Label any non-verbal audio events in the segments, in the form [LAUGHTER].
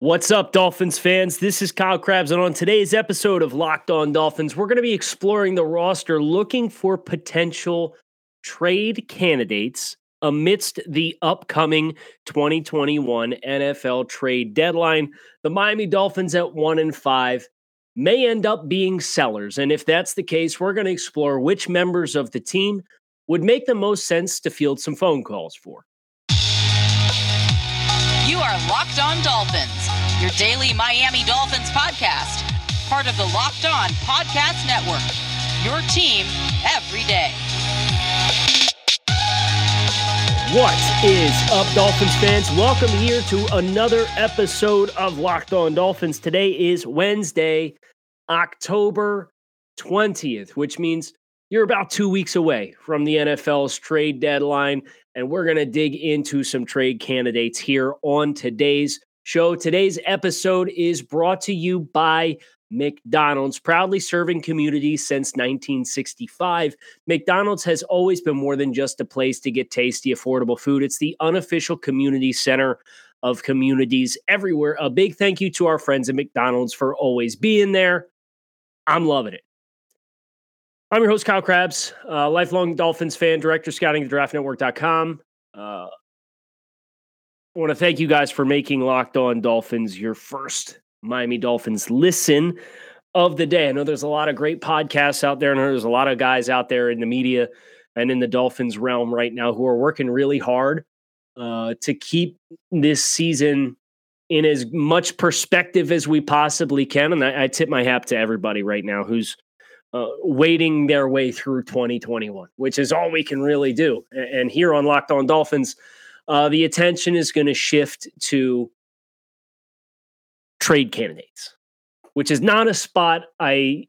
What's up, Dolphins fans? This is Kyle Crabbs, and on today's episode of Locked On Dolphins, we're going to be exploring the roster looking for potential trade candidates amidst the upcoming 2021 NFL trade deadline. The Miami Dolphins at 1 and 5 may end up being sellers, and if that's the case, we're going to explore which members of the team would make the most sense to field some phone calls for. Are Locked On Dolphins, your daily Miami Dolphins podcast, part of the Locked On Podcast Network. Your team every day. What is up, Dolphins fans? Welcome here to another episode of Locked On Dolphins. Today is Wednesday, October 20th, which means you're about two weeks away from the NFL's trade deadline, and we're going to dig into some trade candidates here on today's show. Today's episode is brought to you by McDonald's, proudly serving communities since 1965. McDonald's has always been more than just a place to get tasty, affordable food. It's the unofficial community center of communities everywhere. A big thank you to our friends at McDonald's for always being there. I'm loving it. I'm your host, Kyle Crabbs, uh, lifelong Dolphins fan, director scouting at draftnetwork.com. Uh, I want to thank you guys for making Locked On Dolphins your first Miami Dolphins listen of the day. I know there's a lot of great podcasts out there, and there's a lot of guys out there in the media and in the Dolphins realm right now who are working really hard uh, to keep this season in as much perspective as we possibly can. And I, I tip my hat to everybody right now who's uh, wading their way through 2021, which is all we can really do. And here on Locked On Dolphins, uh, the attention is going to shift to trade candidates, which is not a spot I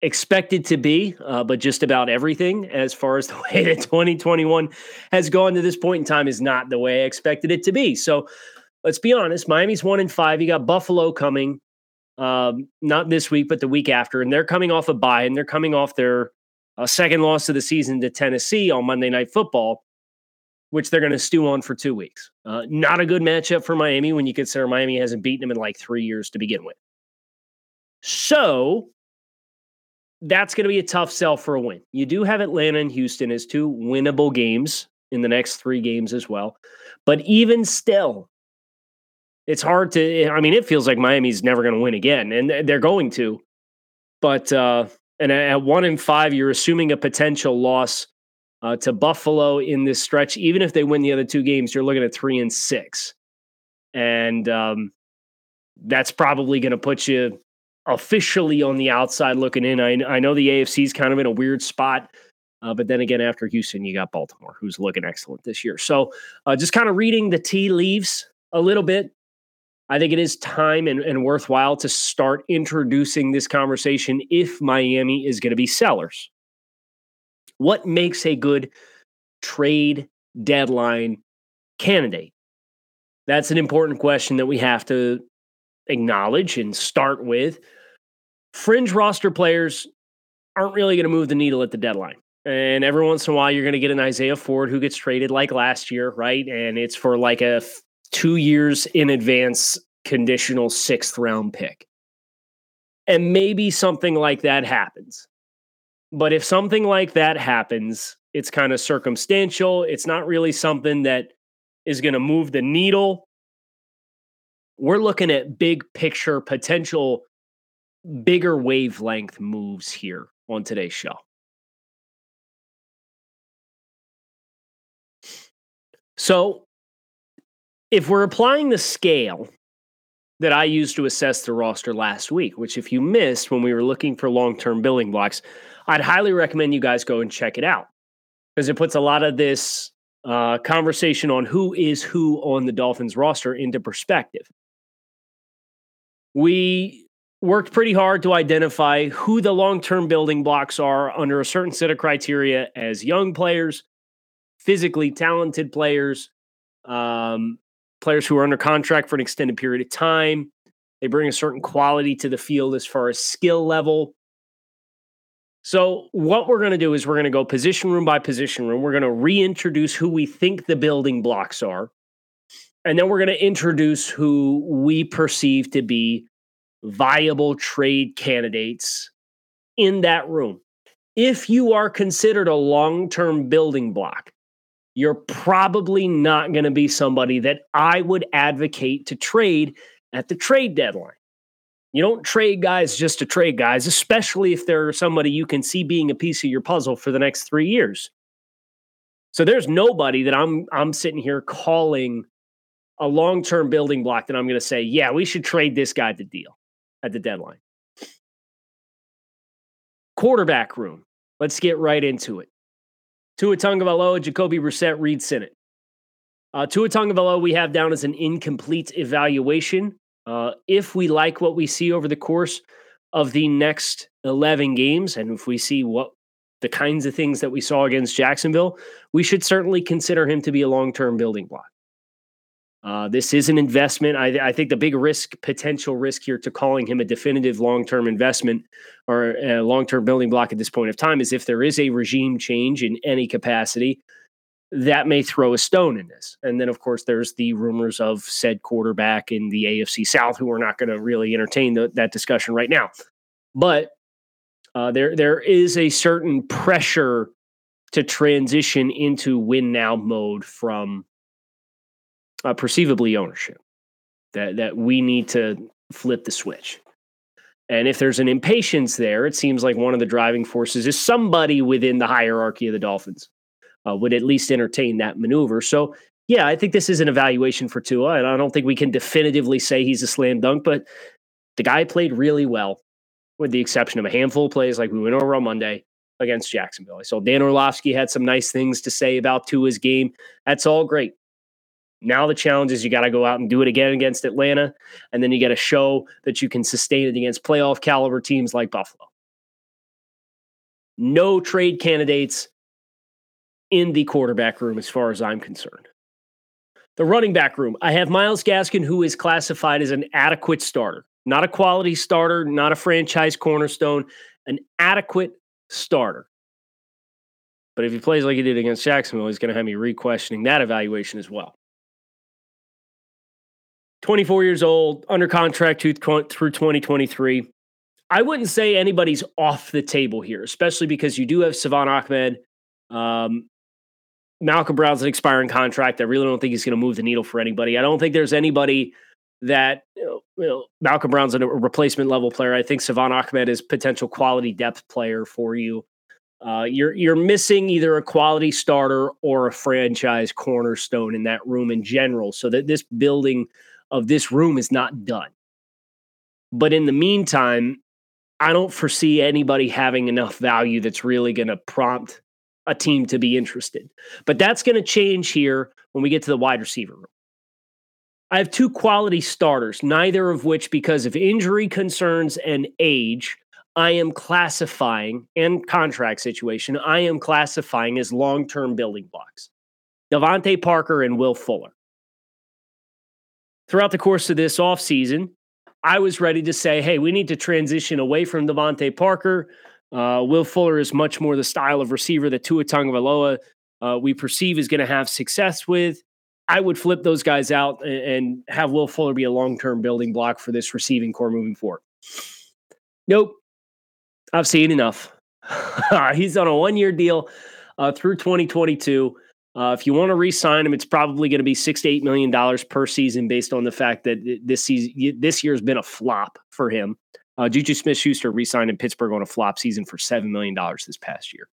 expected to be, uh, but just about everything as far as the way that 2021 has gone to this point in time is not the way I expected it to be. So let's be honest Miami's one in five. You got Buffalo coming um, not this week, but the week after. And they're coming off a bye and they're coming off their uh, second loss of the season to Tennessee on Monday Night Football, which they're going to stew on for two weeks. Uh, not a good matchup for Miami when you consider Miami hasn't beaten them in like three years to begin with. So that's going to be a tough sell for a win. You do have Atlanta and Houston as two winnable games in the next three games as well. But even still, it's hard to. I mean, it feels like Miami's never going to win again, and they're going to. But uh, and at one in five, you're assuming a potential loss uh, to Buffalo in this stretch. Even if they win the other two games, you're looking at three and six, and um, that's probably going to put you officially on the outside looking in. I, I know the AFC is kind of in a weird spot. Uh, but then again, after Houston, you got Baltimore, who's looking excellent this year. So, uh, just kind of reading the tea leaves a little bit. I think it is time and, and worthwhile to start introducing this conversation if Miami is going to be sellers. What makes a good trade deadline candidate? That's an important question that we have to acknowledge and start with. Fringe roster players aren't really going to move the needle at the deadline. And every once in a while, you're going to get an Isaiah Ford who gets traded like last year, right? And it's for like a two years in advance conditional sixth round pick. And maybe something like that happens. But if something like that happens, it's kind of circumstantial. It's not really something that is going to move the needle. We're looking at big picture, potential bigger wavelength moves here on today's show. So if we're applying the scale that I used to assess the roster last week, which if you missed when we were looking for long term building blocks, I'd highly recommend you guys go and check it out because it puts a lot of this uh, conversation on who is who on the Dolphins roster into perspective. We worked pretty hard to identify who the long term building blocks are under a certain set of criteria as young players, physically talented players, um, players who are under contract for an extended period of time. They bring a certain quality to the field as far as skill level. So, what we're going to do is we're going to go position room by position room. We're going to reintroduce who we think the building blocks are. And then we're going to introduce who we perceive to be viable trade candidates in that room. If you are considered a long term building block, you're probably not going to be somebody that I would advocate to trade at the trade deadline. You don't trade guys just to trade guys, especially if they're somebody you can see being a piece of your puzzle for the next three years. So there's nobody that I'm I'm sitting here calling a long-term building block that I'm going to say, yeah, we should trade this guy the deal at the deadline. Quarterback room. Let's get right into it. Tua Tagovailoa, Jacoby Brissett, Reid Sinnett. Uh, Tua Tagovailoa we have down as an incomplete evaluation. Uh, if we like what we see over the course of the next 11 games, and if we see what the kinds of things that we saw against Jacksonville, we should certainly consider him to be a long term building block. Uh, this is an investment. I, I, think the big risk, potential risk here to calling him a definitive long term investment or a long term building block at this point of time is if there is a regime change in any capacity, that may throw a stone in this. And then, of course, there's the rumors of said quarterback in the AFC South, who are not going to really entertain the, that discussion right now. But uh, there, there is a certain pressure to transition into win now mode from uh, perceivably ownership. That that we need to flip the switch. And if there's an impatience there, it seems like one of the driving forces is somebody within the hierarchy of the Dolphins uh, would at least entertain that maneuver. So, yeah, I think this is an evaluation for Tua, and I don't think we can definitively say he's a slam dunk, but the guy played really well, with the exception of a handful of plays like we went over on Monday against Jacksonville. Saw Dan Orlovsky had some nice things to say about Tua's game. That's all great. Now the challenge is you got to go out and do it again against Atlanta, and then you got to show that you can sustain it against playoff caliber teams like Buffalo. No trade candidates in the quarterback room, as far as I'm concerned. The running back room, I have Myles Gaskin, who is classified as an adequate starter, not a quality starter, not a franchise cornerstone, an adequate starter. But if he plays like he did against Jacksonville, he's going to have me re questioning that evaluation as well. 24 years old, under contract through 2023. I wouldn't say anybody's off the table here, especially because you do have Salvon Ahmed. Um, Malcolm Brown's an expiring contract. I really don't think he's going to move the needle for anybody. I don't think there's anybody that you know, Malcolm Brown's a replacement level player. I think Salvon Ahmed is potential quality depth player for you. Uh, you're you're missing either a quality starter or a franchise cornerstone in that room in general, so that this building of this room is not done. But in the meantime, I don't foresee anybody having enough value that's really going to prompt a team to be interested. But that's going to change here when we get to the wide receiver room. I have two quality starters, neither of which, because of injury concerns and age, I am classifying and contract situation, I am classifying as long term building blocks. DeVante Parker and Will Fuller. Throughout the course of this offseason, I was ready to say, hey, we need to transition away from DeVante Parker uh, Will Fuller is much more the style of receiver that Tua Tagovailoa uh, we perceive is going to have success with. I would flip those guys out and, and have Will Fuller be a long term building block for this receiving core moving forward. Nope, I've seen enough. [LAUGHS] He's on a one year deal uh, through 2022. Uh, if you want to re-sign him, it's probably going to be six to eight million dollars per season, based on the fact that this season, this year has been a flop for him. Uh, Juju Smith Schuster re signed in Pittsburgh on a flop season for $7 million this past year.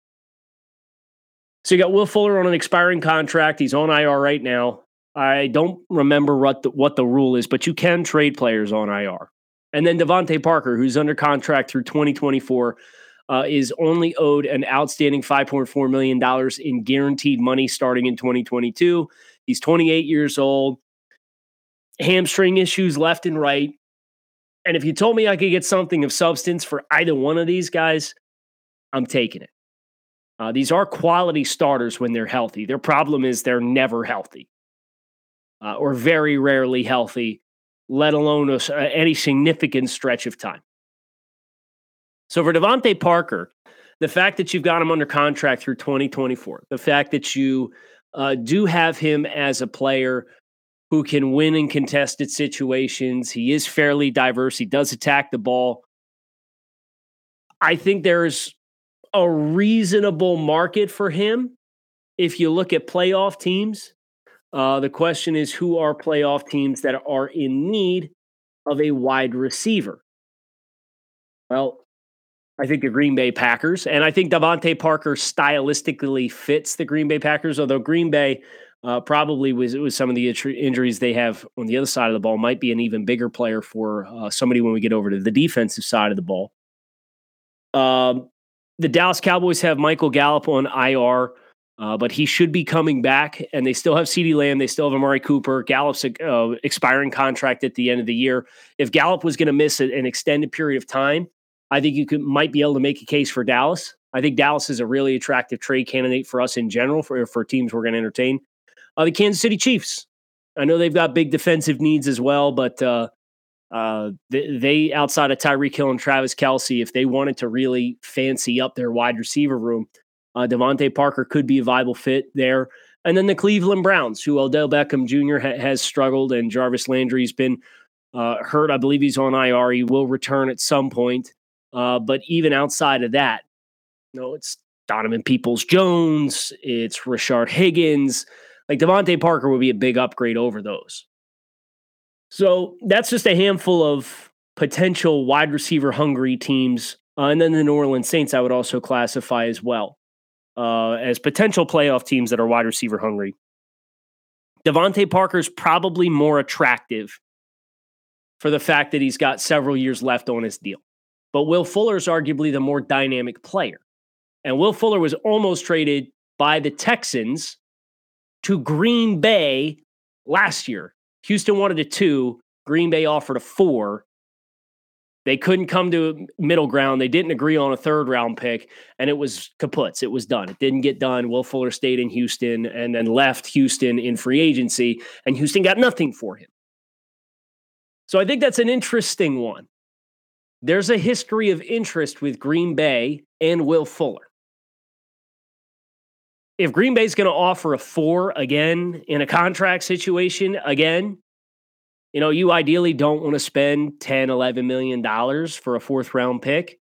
So you got Will Fuller on an expiring contract. He's on IR right now. I don't remember what the, what the rule is, but you can trade players on IR. And then DeVante Parker, who's under contract through 2024, uh, is only owed an outstanding $5.4 million in guaranteed money starting in 2022. He's 28 years old, hamstring issues left and right. And if you told me I could get something of substance for either one of these guys, I'm taking it. Uh, these are quality starters when they're healthy. Their problem is they're never healthy uh, or very rarely healthy, let alone a, any significant stretch of time. So for DeVante Parker, the fact that you've got him under contract through 2024, the fact that you uh, do have him as a player who can win in contested situations. He is fairly diverse. He does attack the ball. I think there's a reasonable market for him if you look at playoff teams. Uh, the question is who are playoff teams that are in need of a wide receiver? Well, I think the Green Bay Packers, and I think DeVante Parker stylistically fits the Green Bay Packers, although Green Bay uh, probably was with some of the injuries they have on the other side of the ball might be an even bigger player for uh, somebody when we get over to the defensive side of the ball. Um, the Dallas Cowboys have Michael Gallup on IR, uh, but he should be coming back. And they still have CeeDee Lamb. They still have Amari Cooper. Gallup's uh, expiring contract at the end of the year. If Gallup was going to miss an extended period of time, I think you could might be able to make a case for Dallas. I think Dallas is a really attractive trade candidate for us in general for for teams we're going to entertain. Uh, the Kansas City Chiefs. I know they've got big defensive needs as well, but uh, uh, they, they, outside of Tyreek Hill and Travis Kelce, if they wanted to really fancy up their wide receiver room, uh, DeVante Parker could be a viable fit there. And then the Cleveland Browns, who Odell Beckham Jr. Ha- has struggled, and Jarvis Landry's been uh, hurt. I believe he's on IR. He will return at some point. Uh, but even outside of that, you know, it's Donovan Peoples Jones, it's Rashard Higgins. Like DeVante Parker would be a big upgrade over those. So that's just a handful of potential wide receiver hungry teams. Uh, and then the New Orleans Saints, I would also classify as well uh, as potential playoff teams that are wide receiver hungry. DeVante Parker's probably more attractive for the fact that he's got several years left on his deal. But Will Fuller is arguably the more dynamic player. And Will Fuller was almost traded by the Texans to Green Bay last year. Houston wanted a two, Green Bay offered a four. They couldn't come to middle ground. They didn't agree on a third round pick, and it was kaputs. It was done. It didn't get done. Will Fuller stayed in Houston and then left Houston in free agency, and Houston got nothing for him. So I think that's an interesting one. There's a history of interest with Green Bay and Will Fuller if Green Bay's going to offer a four again in a contract situation again, you know, you ideally don't want to spend 10, 11 million dollars for a fourth round pick.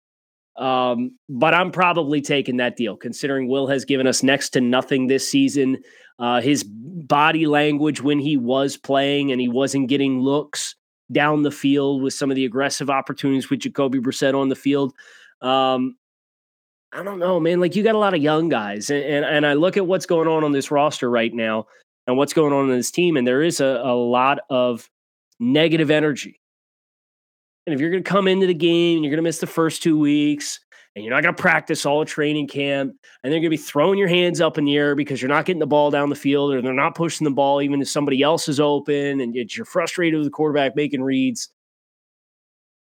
Um, but I'm probably taking that deal considering Will has given us next to nothing this season. Uh, his body language when he was playing and he wasn't getting looks down the field with some of the aggressive opportunities with Jacoby Brissett on the field. Um, I don't know, man. Like you got a lot of young guys, and, and, and I look at what's going on on this roster right now, and what's going on in this team, and there is a, a lot of negative energy. And if you're going to come into the game, and you're going to miss the first two weeks, and you're not going to practice all the training camp, and they're going to be throwing your hands up in the air because you're not getting the ball down the field, or they're not pushing the ball even if somebody else is open, and you're frustrated with the quarterback making reads,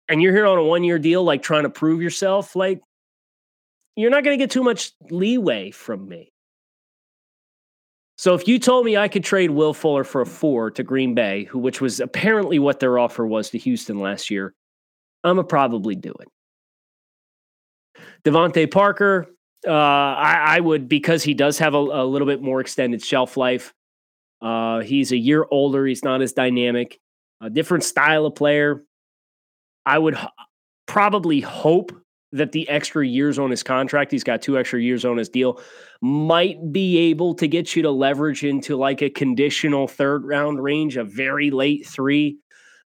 and you're here on a one year deal, like trying to prove yourself, like you're not going to get too much leeway from me. So if you told me I could trade Will Fuller for a four to Green Bay, who which was apparently what their offer was to Houston last year, I'm gonna probably do it. DeVante Parker, uh, I, I, would because he does have a, a, little bit more extended shelf life. Uh, he's a year older. He's not as dynamic. A different style of player. I would h- probably hope that the extra years on his contract, he's got two extra years on his deal, might be able to get you to leverage into like a conditional third round range, a very late three.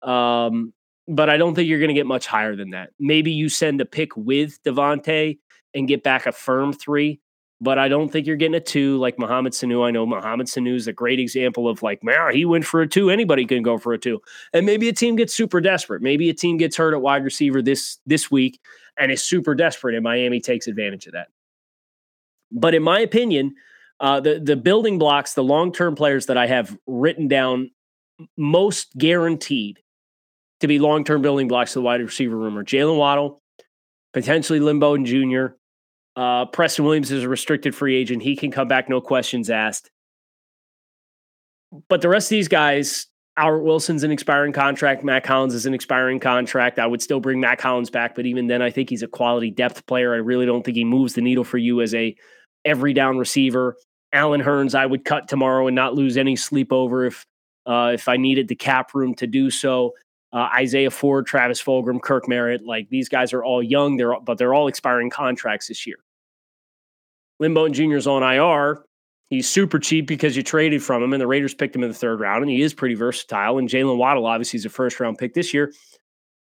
Um, but I don't think you're going to get much higher than that. Maybe you send a pick with DeVante and get back a firm three, but I don't think you're getting a two like Mohamed Sanu. I know Mohamed Sanu is a great example of like, man, he went for a two. Anybody can go for a two. And maybe a team gets super desperate. Maybe a team gets hurt at wide receiver this this week and is super desperate, and Miami takes advantage of that. But in my opinion, uh, the the building blocks, the long term players that I have written down, most guaranteed to be long term building blocks to the wide receiver room are Jaylen Waddle, potentially Lynn Bowden Jr. Uh, Preston Williams is a restricted free agent; he can come back, no questions asked. But the rest of these guys, Albert Wilson's an expiring contract. Mack Hollins is an expiring contract. I would still bring Mack Hollins back, but even then, I think he's a quality depth player. I really don't think he moves the needle for you as a every down receiver. Allen Hurns, I would cut tomorrow and not lose any sleep over if uh, if I needed the cap room to do so. Uh, Isaiah Ford, Travis Fulgham, Kirk Merritt, like these guys are all young, they're but they're all expiring contracts this year. Lynn Bowden Jr. is on IR. He's super cheap because you traded from him, and the Raiders picked him in the third round, and he is pretty versatile. And Jaylen Waddle, obviously, is a first round pick this year.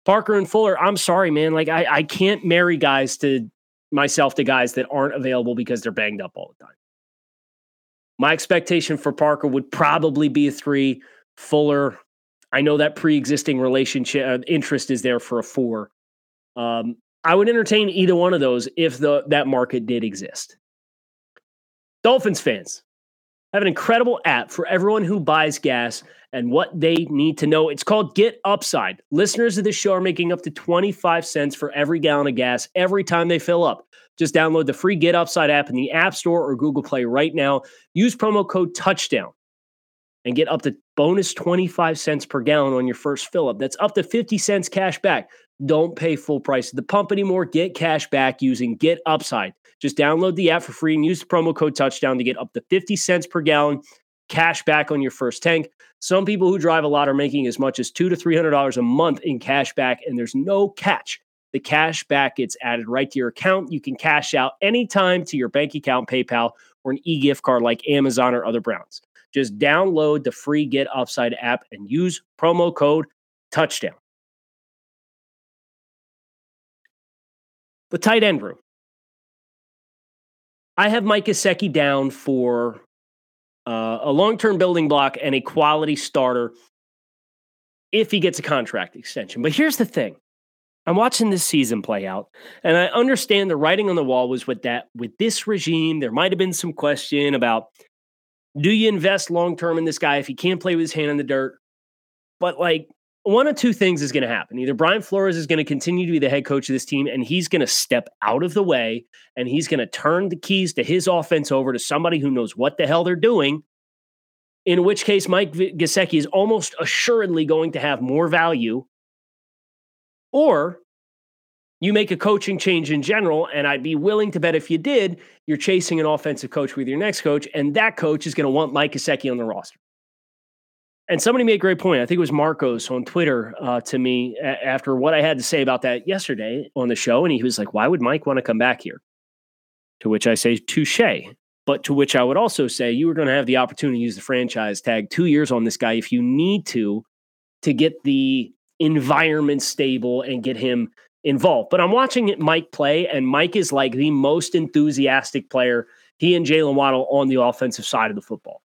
Parker and Fuller, I'm sorry, man. Like I, I can't marry guys to myself to guys that aren't available because they're banged up all the time. My expectation for Parker would probably be a three. Fuller, I know that pre-existing relationship uh, interest is there for a four. Um, I would entertain either one of those if the that market did exist. Dolphins fans have an incredible app for everyone who buys gas and what they need to know. It's called Get Upside. Listeners of this show are making up to 25 cents for every gallon of gas every time they fill up. Just download the free Get Upside app in the App Store or Google Play right now. Use promo code touchdown and get up to bonus 25 cents per gallon on your first fill up. That's up to 50 cents cash back. Don't pay full price at the pump anymore. Get cash back using Get Upside. Just download the app for free and use the promo code touchdown to get up to 50 cents per gallon cash back on your first tank. Some people who drive a lot are making as much as two to three hundred dollars a month in cash back, and there's no catch. The cash back gets added right to your account. You can cash out anytime to your bank account, PayPal, or an e-gift card like Amazon or other brands. Just download the free Get Upside app and use promo code touchdown. The tight end room. I have Mike Gesicki down for uh, a long term building block and a quality starter if he gets a contract extension. But here's the thing I'm watching this season play out, and I understand the writing on the wall was with that with this regime. There might have been some question about do you invest long term in this guy if he can't play with his hand in the dirt? But like one of two things is going to happen. Either Brian Flores is going to continue to be the head coach of this team and he's going to step out of the way and he's going to turn the keys to his offense over to somebody who knows what the hell they're doing. In which case, Mike Gesicki is almost assuredly going to have more value. Or you make a coaching change in general, and I'd be willing to bet if you did, you're chasing an offensive coach with your next coach, and that coach is going to want Mike Gesicki on the roster. And somebody made a great point. I think it was Marcos on Twitter uh, to me a- after what I had to say about that yesterday on the show. And he was like, why would Mike want to come back here? To which I say, touche. But to which I would also say, you are going to have the opportunity to use the franchise tag two years on this guy if you need to, to get the environment stable and get him involved. But I'm watching Mike play, and Mike is like the most enthusiastic player, he and Jaylen Waddle on the offensive side of the football.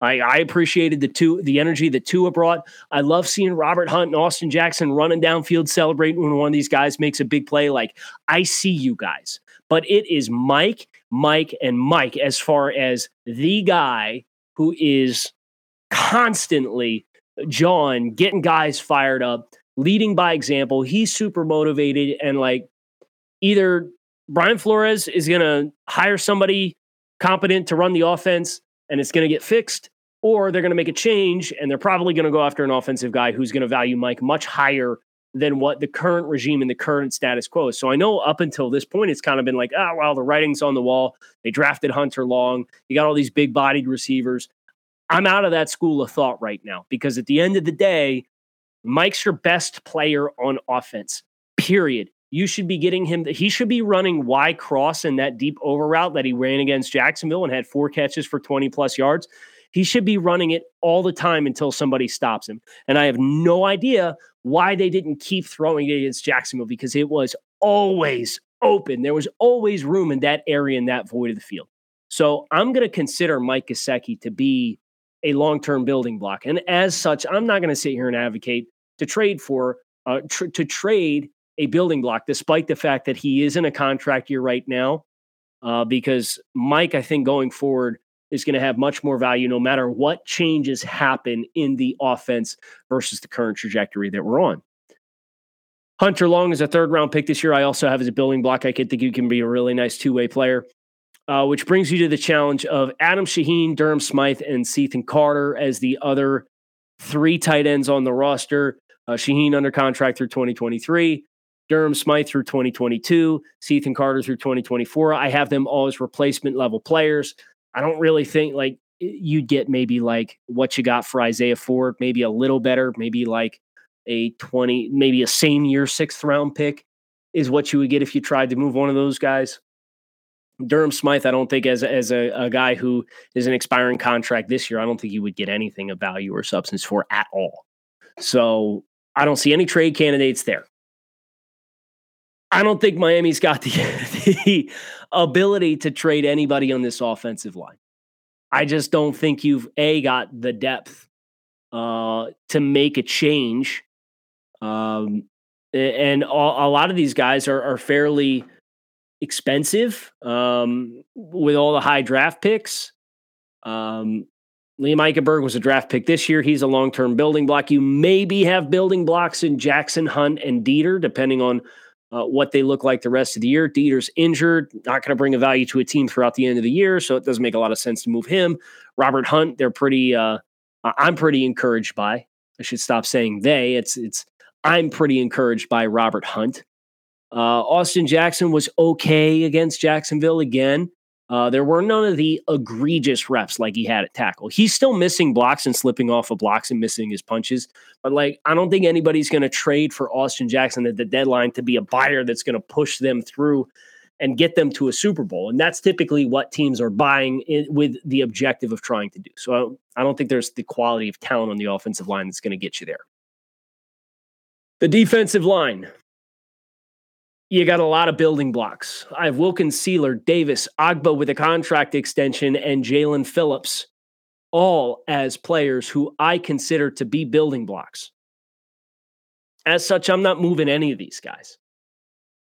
I, I appreciated the two the energy that Tua brought. I love seeing Robert Hunt and Austin Jackson running downfield celebrating when one of these guys makes a big play. Like I see you guys, but it is Mike, Mike, and Mike as far as the guy who is constantly John getting guys fired up, leading by example. He's super motivated and like either Brian Flores is going to hire somebody competent to run the offense and it's going to get fixed, or they're going to make a change and they're probably going to go after an offensive guy who's going to value Mike much higher than what the current regime and the current status quo is. So I know up until this point, it's kind of been like, oh, well, the writing's on the wall. They drafted Hunter Long. You got all these big bodied receivers. I'm out of that school of thought right now because at the end of the day, Mike's your best player on offense, period you should be getting him. He should be running Y cross in that deep over route that he ran against Jacksonville and had four catches for 20 plus yards. He should be running it all the time until somebody stops him. And I have no idea why they didn't keep throwing it against Jacksonville because it was always open. There was always room in that area in that void of the field. So I'm going to consider Mike Gesicki to be a long term building block. And as such, I'm not going to sit here and advocate to trade for, uh, tr- to trade a building block, despite the fact that he is in a contract year right now. Uh, because Mike, I think going forward is going to have much more value no matter what changes happen in the offense versus the current trajectory that we're on. Hunter Long is a third round pick this year. I also have as a building block. I think he can be a really nice two way player. Uh, which brings you to the challenge of Adam Shaheen, Durham Smythe, and Cethan Carter as the other three tight ends on the roster. Uh, Shaheen under contract through 2023. Durham Smythe through 2022, Cethan Carter through 2024. I have them all as replacement level players. I don't really think like you'd get maybe like what you got for Isaiah Ford, maybe a little better, maybe like a 20, maybe a same year sixth round pick is what you would get if you tried to move one of those guys. Durham Smythe, I don't think as as a, a guy who is an expiring contract this year, I don't think you would get anything of value or substance for at all. So I don't see any trade candidates there. I don't think Miami's got the, [LAUGHS] the ability to trade anybody on this offensive line. I just don't think you've a got the depth uh, to make a change. Um, and a, a lot of these guys are, are fairly expensive um, with all the high draft picks. Um, Liam Eichenberg was a draft pick this year. He's a long term building block. You maybe have building blocks in Jackson Hunt and Deiter, depending on uh, what they look like the rest of the year. Deiter's injured, not going to bring a value to a team throughout the end of the year, so it doesn't make a lot of sense to move him. Robert Hunt, they're pretty. Uh, I'm pretty encouraged by. I should stop saying they. It's it's. I'm pretty encouraged by Robert Hunt. Uh, Austin Jackson was okay against Jacksonville again. Uh, there were none of the egregious reps like he had at tackle. He's still missing blocks and slipping off of blocks and missing his punches. But like, I don't think anybody's going to trade for Austin Jackson at the deadline to be a buyer that's going to push them through and get them to a Super Bowl. And that's typically what teams are buying in, with the objective of trying to do. So I don't think there's the quality of talent on the offensive line that's going to get you there. The defensive line you got a lot of building blocks. I have Wilkins, Sieler, Davis, Ogbah with a contract extension, and Jaelan Phillips, all as players who I consider to be building blocks. As such, I'm not moving any of these guys.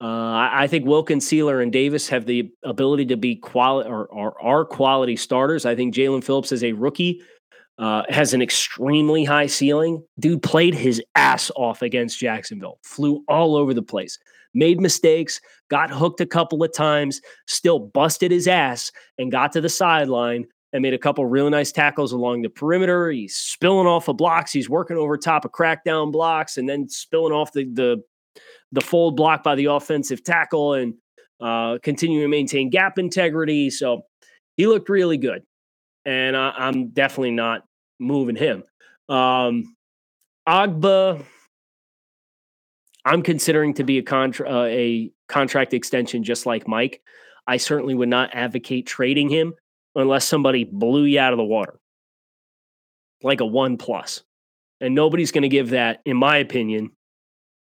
Uh, I, think Wilkins, Sieler, and Davis have the ability to be quality or, or are quality starters. I think Jaelan Phillips is a rookie, uh, has an extremely high ceiling. Dude played his ass off against Jacksonville, flew all over the place made mistakes, got hooked a couple of times, still busted his ass and got to the sideline and made a couple really nice tackles along the perimeter. He's spilling off of blocks. He's working over top of crackdown blocks and then spilling off the the, the fold block by the offensive tackle and uh, continuing to maintain gap integrity. So he looked really good, and I, am definitely not moving him. Um, Ogbah I'm considering to be a contra- uh, a contract extension just like Mike. I certainly would not advocate trading him unless somebody blew you out of the water, like a one plus. And nobody's going to give that, in my opinion,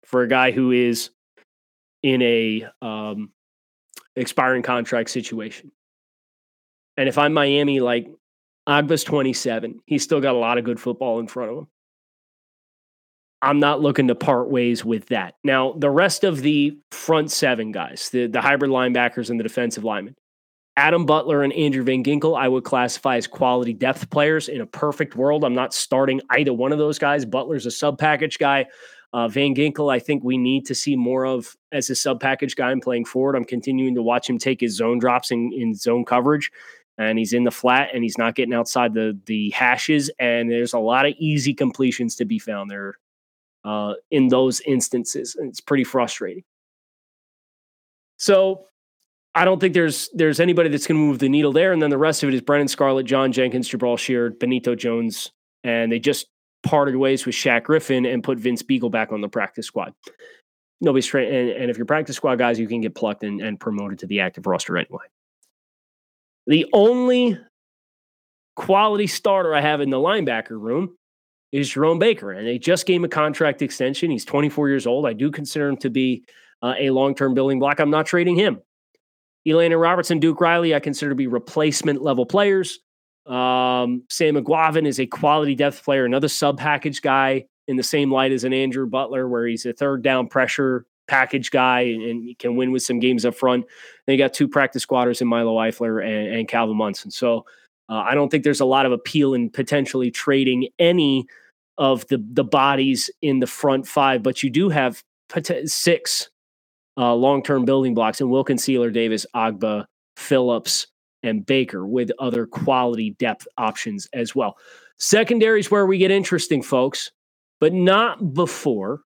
for a guy who is in a um, expiring contract situation. And if I'm Miami, like Ogbah's 27, he's still got a lot of good football in front of him. I'm not looking to part ways with that. Now, the rest of the front seven guys, the, the hybrid linebackers and the defensive linemen, Adam Butler and Andrew Van Ginkel, I would classify as quality depth players. In a perfect world, I'm not starting either one of those guys. Butler's a sub package guy. Uh, Van Ginkel, I think we need to see more of as a sub package guy and playing forward. I'm continuing to watch him take his zone drops in, in zone coverage, and he's in the flat and he's not getting outside the the hashes. And there's a lot of easy completions to be found there uh, in those instances. And it's pretty frustrating. So I don't think there's there's anybody that's going to move the needle there. And then the rest of it is Brennan Scarlett, John Jenkins, Jabaal Sheard, Benito Jones, and they just parted ways with Shaq Griffin and put Vince Biegel back on the practice squad. Nobody's tra- and, and if you're practice squad guys, you can get plucked and, and promoted to the active roster anyway. The only quality starter I have in the linebacker room is Jerome Baker. And they just gave him a contract extension. He's 24 years old. I do consider him to be uh, a long term building block. I'm not trading him. Elandon Robertson, Duke Riley, I consider to be replacement level players. Um, Sam Eguavoen is a quality depth player, another sub package guy in the same light as an Andrew Butler, where he's a third down pressure package guy and, and can win with some games up front. Then you got two practice squatters in Milo Eifler and, and Calvin Munson. So uh, I don't think there's a lot of appeal in potentially trading any of the the bodies in the front five, but you do have six uh, long term building blocks in Wilkins, Sieler, Davis, Ogbah, Phillips, and Baker with other quality depth options as well. Secondary is where we get interesting, folks, but not before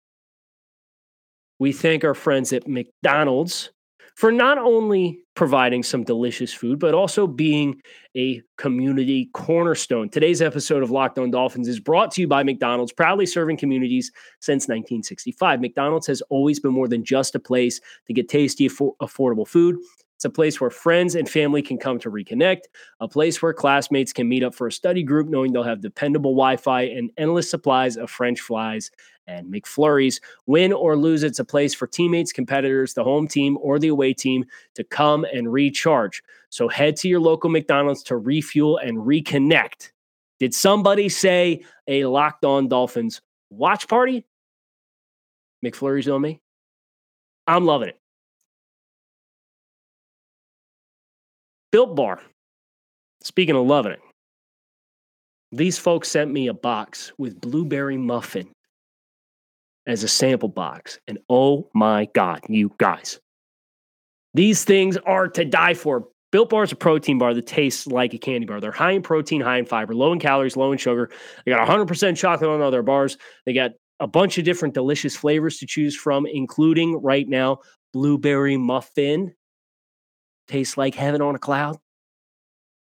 we thank our friends at McDonald's for not only providing some delicious food, but also being a community cornerstone. Today's episode of Locked On Dolphins is brought to you by McDonald's, proudly serving communities since 1965. McDonald's has always been more than just a place to get tasty, affordable food. It's a place where friends and family can come to reconnect, a place where classmates can meet up for a study group knowing they'll have dependable Wi Fi and endless supplies of French fries and McFlurries. Win or lose, it's a place for teammates, competitors, the home team, or the away team to come and recharge. So head to your local McDonald's to refuel and reconnect. Did somebody say a locked on Dolphins watch party? McFlurries on me? I'm loving it. Built Bar. Speaking of loving it, these folks sent me a box with blueberry muffin as a sample box. And oh my God, you guys, these things are to die for. Built Bar is a protein bar that tastes like a candy bar. They're high in protein, high in fiber, low in calories, low in sugar. They got 100% chocolate on all their bars. They got a bunch of different delicious flavors to choose from, including right now blueberry muffin tastes like heaven on a cloud.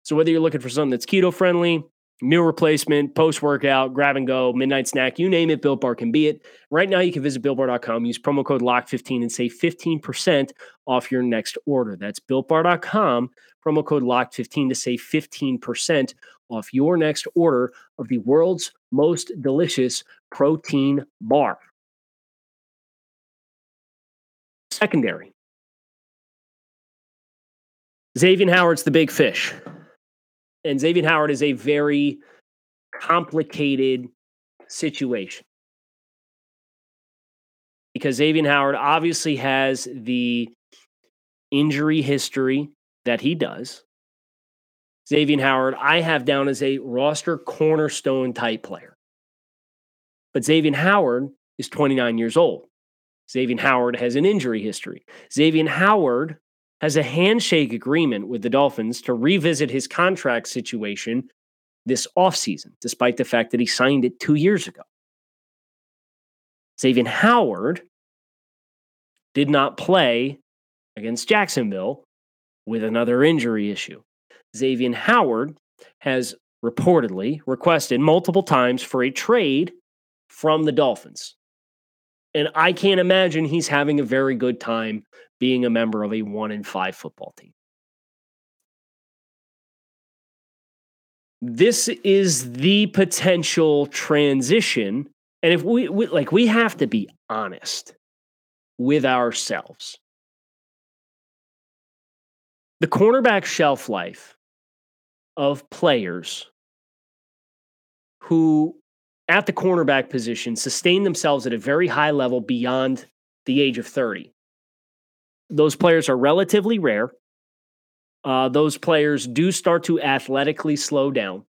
So whether you're looking for something that's keto friendly, meal replacement, post workout, grab and go, midnight snack, you name it, Built Bar can be it. Right now, you can visit BuiltBar.com, use promo code LOCK15 and save 15% off your next order. That's BuiltBar.com, promo code LOCK15 to save 15% off your next order of the world's most delicious protein bar. Secondary. Xavier Howard's the big fish. And Xavier Howard is a very complicated situation. Because Xavier Howard obviously has the injury history that he does. Xavier Howard, I have down as a roster cornerstone type player. But Xavier Howard is 29 years old. Xavier Howard has an injury history. Xavier Howard has a handshake agreement with the Dolphins to revisit his contract situation this offseason, despite the fact that he signed it two years ago. Xavier Howard did not play against Jacksonville with another injury issue. Xavier Howard has reportedly requested multiple times for a trade from the Dolphins. And I can't imagine he's having a very good time being a member of a one in five football team. This is the potential transition. And if we, we like, we have to be honest with ourselves. The cornerback shelf life of players who at the cornerback position sustain themselves at a very high level beyond the age of 30. Those players are relatively rare. Uh, those players do start to athletically slow down.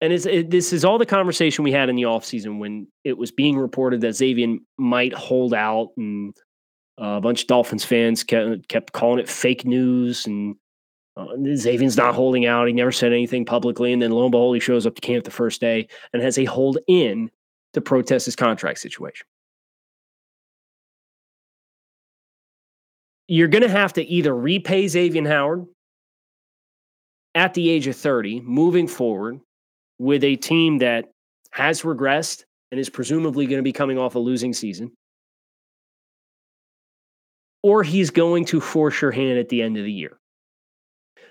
And it, this is all the conversation we had in the offseason when it was being reported that Xavier might hold out, and uh, a bunch of Dolphins fans kept, kept calling it fake news and uh, Xavier's not holding out. He never said anything publicly. And then lo and behold, he shows up to camp the first day and has a hold in to protest his contract situation. You're going to have to either repay Xavier Howard at the age of 30, moving forward with a team that has regressed and is presumably going to be coming off a losing season, or he's going to force your hand at the end of the year.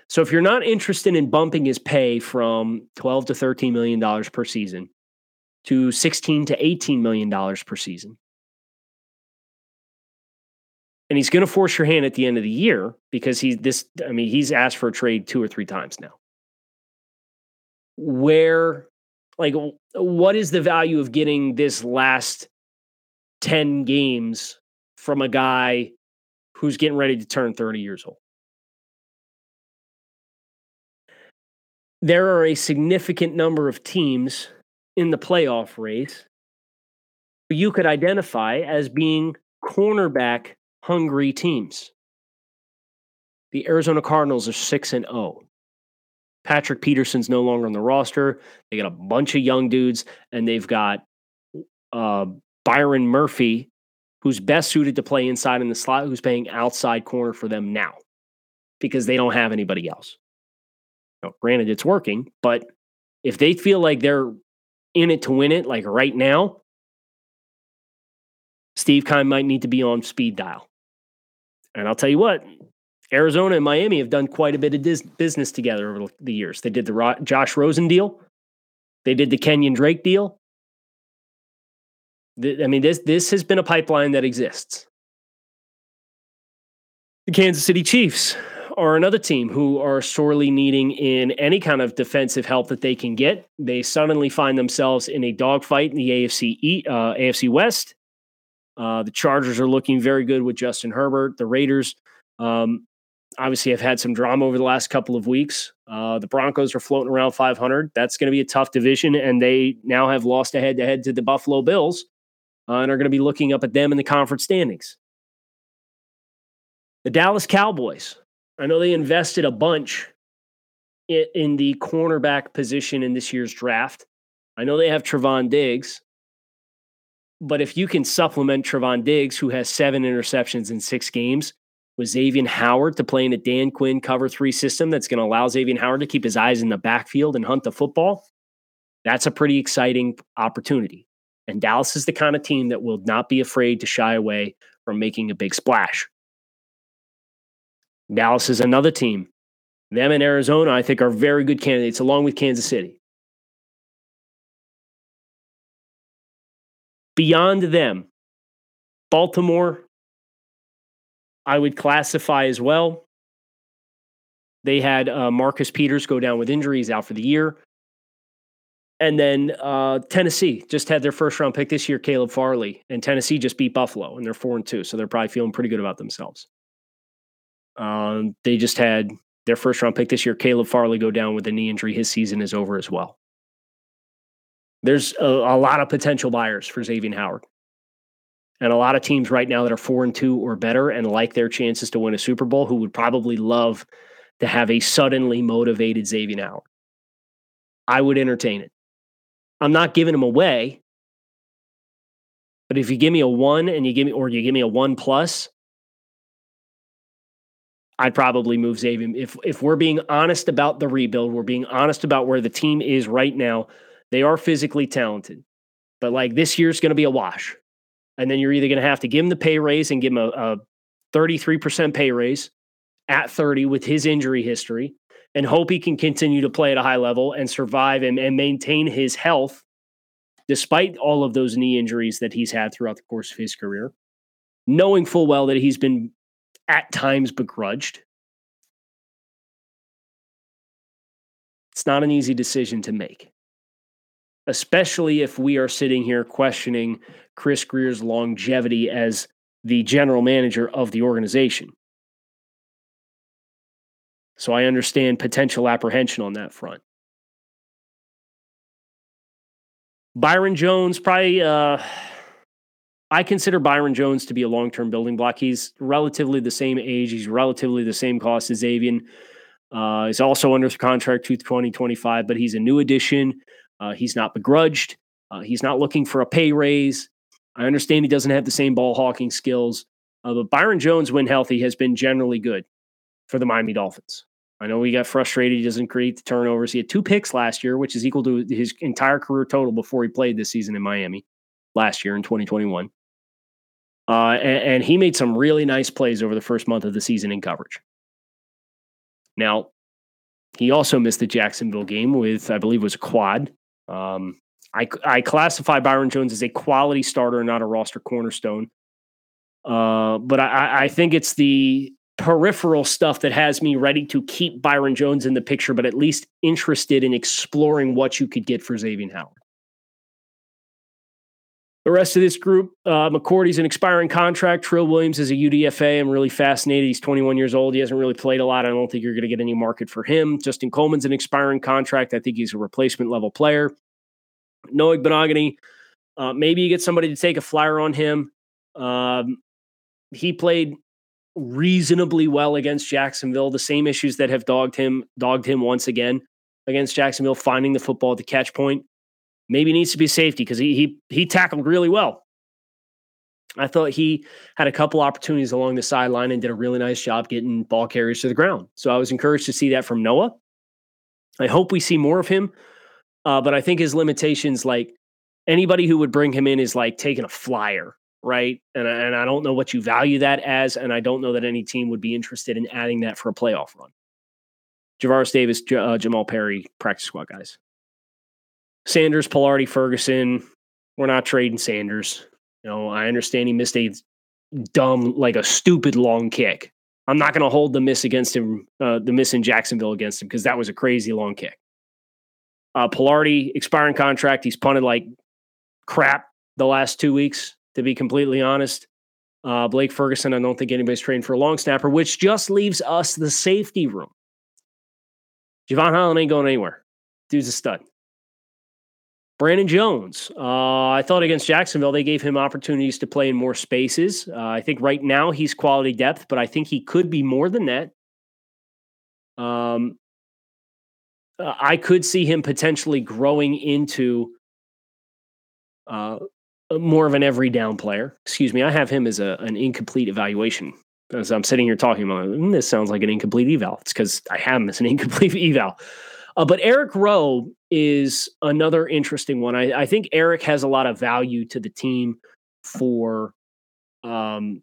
So if you're not interested in bumping his pay from 12 to 13 million dollars per season to 16 to 18 million dollars per season, and he's going to force your hand at the end of the year because he's this I mean he's asked for a trade two or three times now. Where like what is the value of getting this last 10 games from a guy who's getting ready to turn 30 years old? there are a significant number of teams in the playoff race you could identify as being cornerback hungry teams. The Arizona Cardinals are 6 and 0. Patrick Peterson's no longer on the roster. They got a bunch of young dudes, and they've got uh, Byron Murphy, who's best suited to play inside in the slot, who's playing outside corner for them now because they don't have anybody else. Now, granted, it's working, but if they feel like they're in it to win it, like right now, Steve Keim might need to be on speed dial. And I'll tell you what, Arizona and Miami have done quite a bit of dis- business together over the years. They did the Ro- Josh Rosen deal, they did the Kenyon Drake deal. The, I mean, this this has been a pipeline that exists. The Kansas City Chiefs are another team who are sorely needing in any kind of defensive help that they can get. They suddenly find themselves in a dogfight in the AFC uh, AFC West. Uh, the Chargers are looking very good with Justin Herbert. The Raiders um, obviously have had some drama over the last couple of weeks. Uh, the Broncos are floating around 500. That's going to be a tough division, and they now have lost a head to head to the Buffalo Bills uh, and are going to be looking up at them in the conference standings. The Dallas Cowboys. I know they invested a bunch in, in the cornerback position in this year's draft. I know they have Trevon Diggs, but if you can supplement Trevon Diggs, who has seven interceptions in six games, with Xavier Howard to play in a Dan Quinn cover three system that's going to allow Xavier Howard to keep his eyes in the backfield and hunt the football, that's a pretty exciting opportunity. And Dallas is the kind of team that will not be afraid to shy away from making a big splash. Dallas is another team. Them and Arizona, I think, are very good candidates, along with Kansas City. Beyond them, Baltimore, I would classify as well. They had uh, Marcus Peters go down with injuries out for the year. And then uh, Tennessee just had their first round pick this year, Caleb Farley, and Tennessee just beat Buffalo, and they're four and two, so they're probably feeling pretty good about themselves. Um, they just had their first round pick this year, Caleb Farley, go down with a knee injury. His season is over as well. There's a, a lot of potential buyers for Xavier Howard, and a lot of teams right now that are four and two or better and like their chances to win a Super Bowl, who would probably love to have a suddenly motivated Xavier Howard. I would entertain it. I'm not giving him away. But if you give me a one and you give me, or you give me a one plus, I'd probably move Xavier. If if we're being honest about the rebuild, we're being honest about where the team is right now. They are physically talented, but like this year's going to be a wash. And then you're either going to have to give him the pay raise and give him a, a 33% pay raise at 30 with his injury history, and hope he can continue to play at a high level and survive and, and maintain his health despite all of those knee injuries that he's had throughout the course of his career, knowing full well that he's been at times begrudged. It's not an easy decision to make, especially if we are sitting here questioning Chris Grier's longevity as the general manager of the organization. So I understand potential apprehension on that front. Byron Jones, probably, uh, I consider Byron Jones to be a long term building block. He's relatively the same age, he's relatively the same cost as Avian. Uh, he's also under contract to 2025, but he's a new addition. Uh, he's not begrudged. Uh, he's not looking for a pay raise. I understand he doesn't have the same ball hawking skills, uh, but Byron Jones, when healthy, has been generally good for the Miami Dolphins. I know he got frustrated. He doesn't create the turnovers. He had two picks last year, which is equal to his entire career total before he played this season in Miami last year in 2021. Uh, and, and he made some really nice plays over the first month of the season in coverage. Now, he also missed the Jacksonville game with, I believe, was a quad. Um, I, I classify Byron Jones as a quality starter, not a roster cornerstone. Uh, but I, I think it's the peripheral stuff that has me ready to keep Byron Jones in the picture, but at least interested in exploring what you could get for Xavier Howard. The rest of this group, uh, McCourty's an expiring contract. Trill Williams is a UDFA. I'm really fascinated. He's 21 years old. He hasn't really played a lot. I don't think you're going to get any market for him. Justin Coleman's an expiring contract. I think he's a replacement level player. Noah Igbinoghene, uh, maybe you get somebody to take a flyer on him. Um, he played reasonably well against Jacksonville. The same issues that have dogged him, dogged him once again against Jacksonville, finding the football at the catch point. Maybe needs to be safety because he he he tackled really well. I thought he had a couple opportunities along the sideline and did a really nice job getting ball carriers to the ground. So I was encouraged to see that from Noah. I hope we see more of him. Uh, but I think his limitations, like anybody who would bring him in, is like taking a flyer, right? And, and I don't know what you value that as. And I don't know that any team would be interested in adding that for a playoff run. Javaris Davis, J- uh, Jamal Perry, practice squad guys. Sanders, Palardy, Ferguson. We're not trading Sanders. You know, I understand he missed a dumb, like a stupid long kick. I'm not going to hold the miss against him, uh, the miss in Jacksonville against him, because that was a crazy long kick. Uh, Palardy, expiring contract. He's punted like crap the last two weeks, to be completely honest. Uh, Blake Ferguson, I don't think anybody's trained for a long snapper, which just leaves us the safety room. Jevon Holland ain't going anywhere. Dude's a stud. Brandon Jones. Uh, I thought against Jacksonville, they gave him opportunities to play in more spaces. Uh, I think right now he's quality depth, but I think he could be more than that. Um, uh, I could see him potentially growing into uh, more of an every down player. Excuse me, I have him as a, an incomplete evaluation. As I'm sitting here talking about, mm, this sounds like an incomplete eval. It's because I have him as an [LAUGHS] incomplete eval. Uh, but Eric Rowe is another interesting one. I, I, think Eric has a lot of value to the team for um,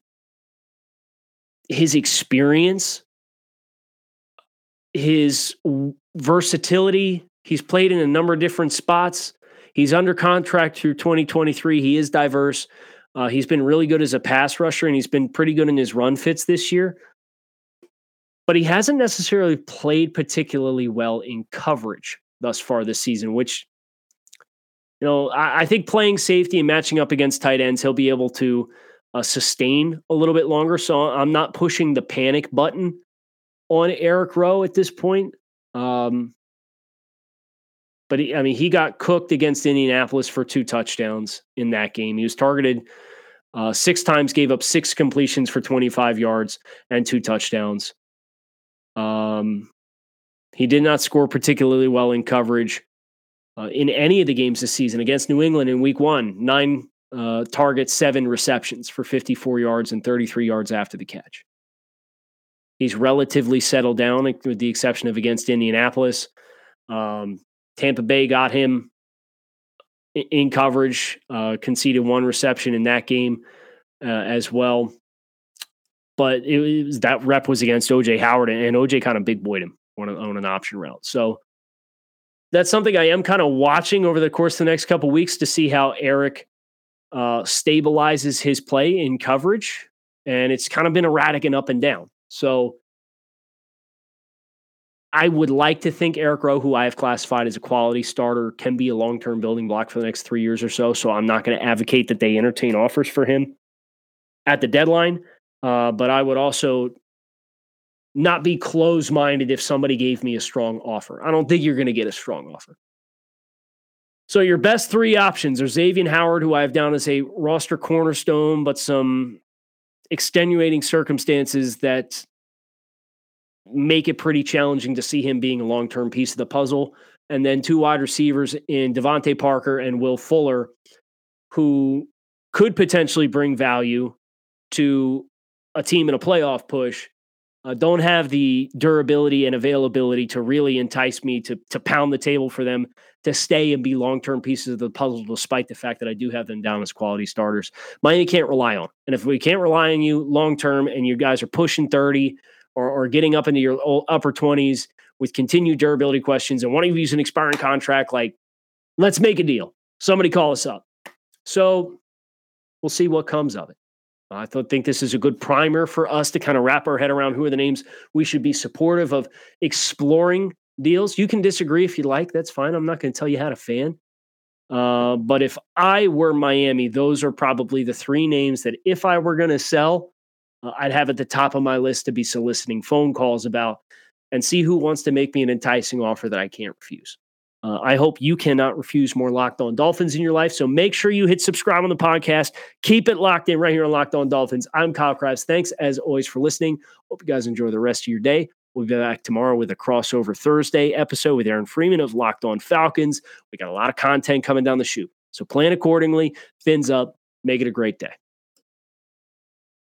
his experience, his versatility. He's played in a number of different spots. He's under contract through 2023. He is diverse. Uh, he's been really good as a pass rusher, and he's been pretty good in his run fits this year but he hasn't necessarily played particularly well in coverage thus far this season, which, you know, I, I think playing safety and matching up against tight ends, he'll be able to uh, sustain a little bit longer. So I'm not pushing the panic button on Eric Rowe at this point. Um, but he, I mean, he got cooked against Indianapolis for two touchdowns in that game. He was targeted uh, six times, gave up six completions for 25 yards and two touchdowns. Um, he did not score particularly well in coverage uh, in any of the games this season against New England in week one. Nine uh, targets, seven receptions for 54 yards and 33 yards after the catch. He's relatively settled down, with the exception of against Indianapolis. Um, Tampa Bay got him in coverage, uh, conceded one reception in that game uh, as well but it was that rep was against OJ Howard, and OJ kind of big boyed him on, a, on an option route. So that's something I am kind of watching over the course of the next couple weeks to see how Eric uh, stabilizes his play in coverage, and it's kind of been erratic and up and down. So I would like to think Eric Rowe, who I have classified as a quality starter, can be a long term building block for the next three years or so. So I'm not going to advocate that they entertain offers for him at the deadline. Uh, but I would also not be close minded if somebody gave me a strong offer. I don't think you're going to get a strong offer. So your best three options are Xavier Howard, who I have down as a roster cornerstone, but some extenuating circumstances that make it pretty challenging to see him being a long term piece of the puzzle. And then two wide receivers in DeVante Parker and Will Fuller, who could potentially bring value to a team in a playoff push uh, don't have the durability and availability to really entice me to to pound the table for them to stay and be long term pieces of the puzzle, despite the fact that I do have them down as quality starters. Miami can't rely on, and if we can't rely on you long term, and you guys are pushing thirty or, or getting up into your upper twenties with continued durability questions, and one of you use an expiring contract, like let's make a deal. Somebody call us up. So we'll see what comes of it. I think this is a good primer for us to kind of wrap our head around who are the names we should be supportive of exploring deals. You can disagree if you like, that's fine. I'm not going to tell you how to fan. Uh, but if I were Miami, those are probably the three names that if I were going to sell, uh, I'd have at the top of my list to be soliciting phone calls about and see who wants to make me an enticing offer that I can't refuse. Uh, I hope you cannot refuse more Locked On Dolphins in your life. So make sure you hit subscribe on the podcast. Keep it locked in right here on Locked On Dolphins. I'm Kyle Crabbs. Thanks as always for listening. Hope you guys enjoy the rest of your day. We'll be back tomorrow with a crossover Thursday episode with Aaron Freeman of Locked On Falcons. We got a lot of content coming down the chute. So plan accordingly. Fins up. Make it a great day.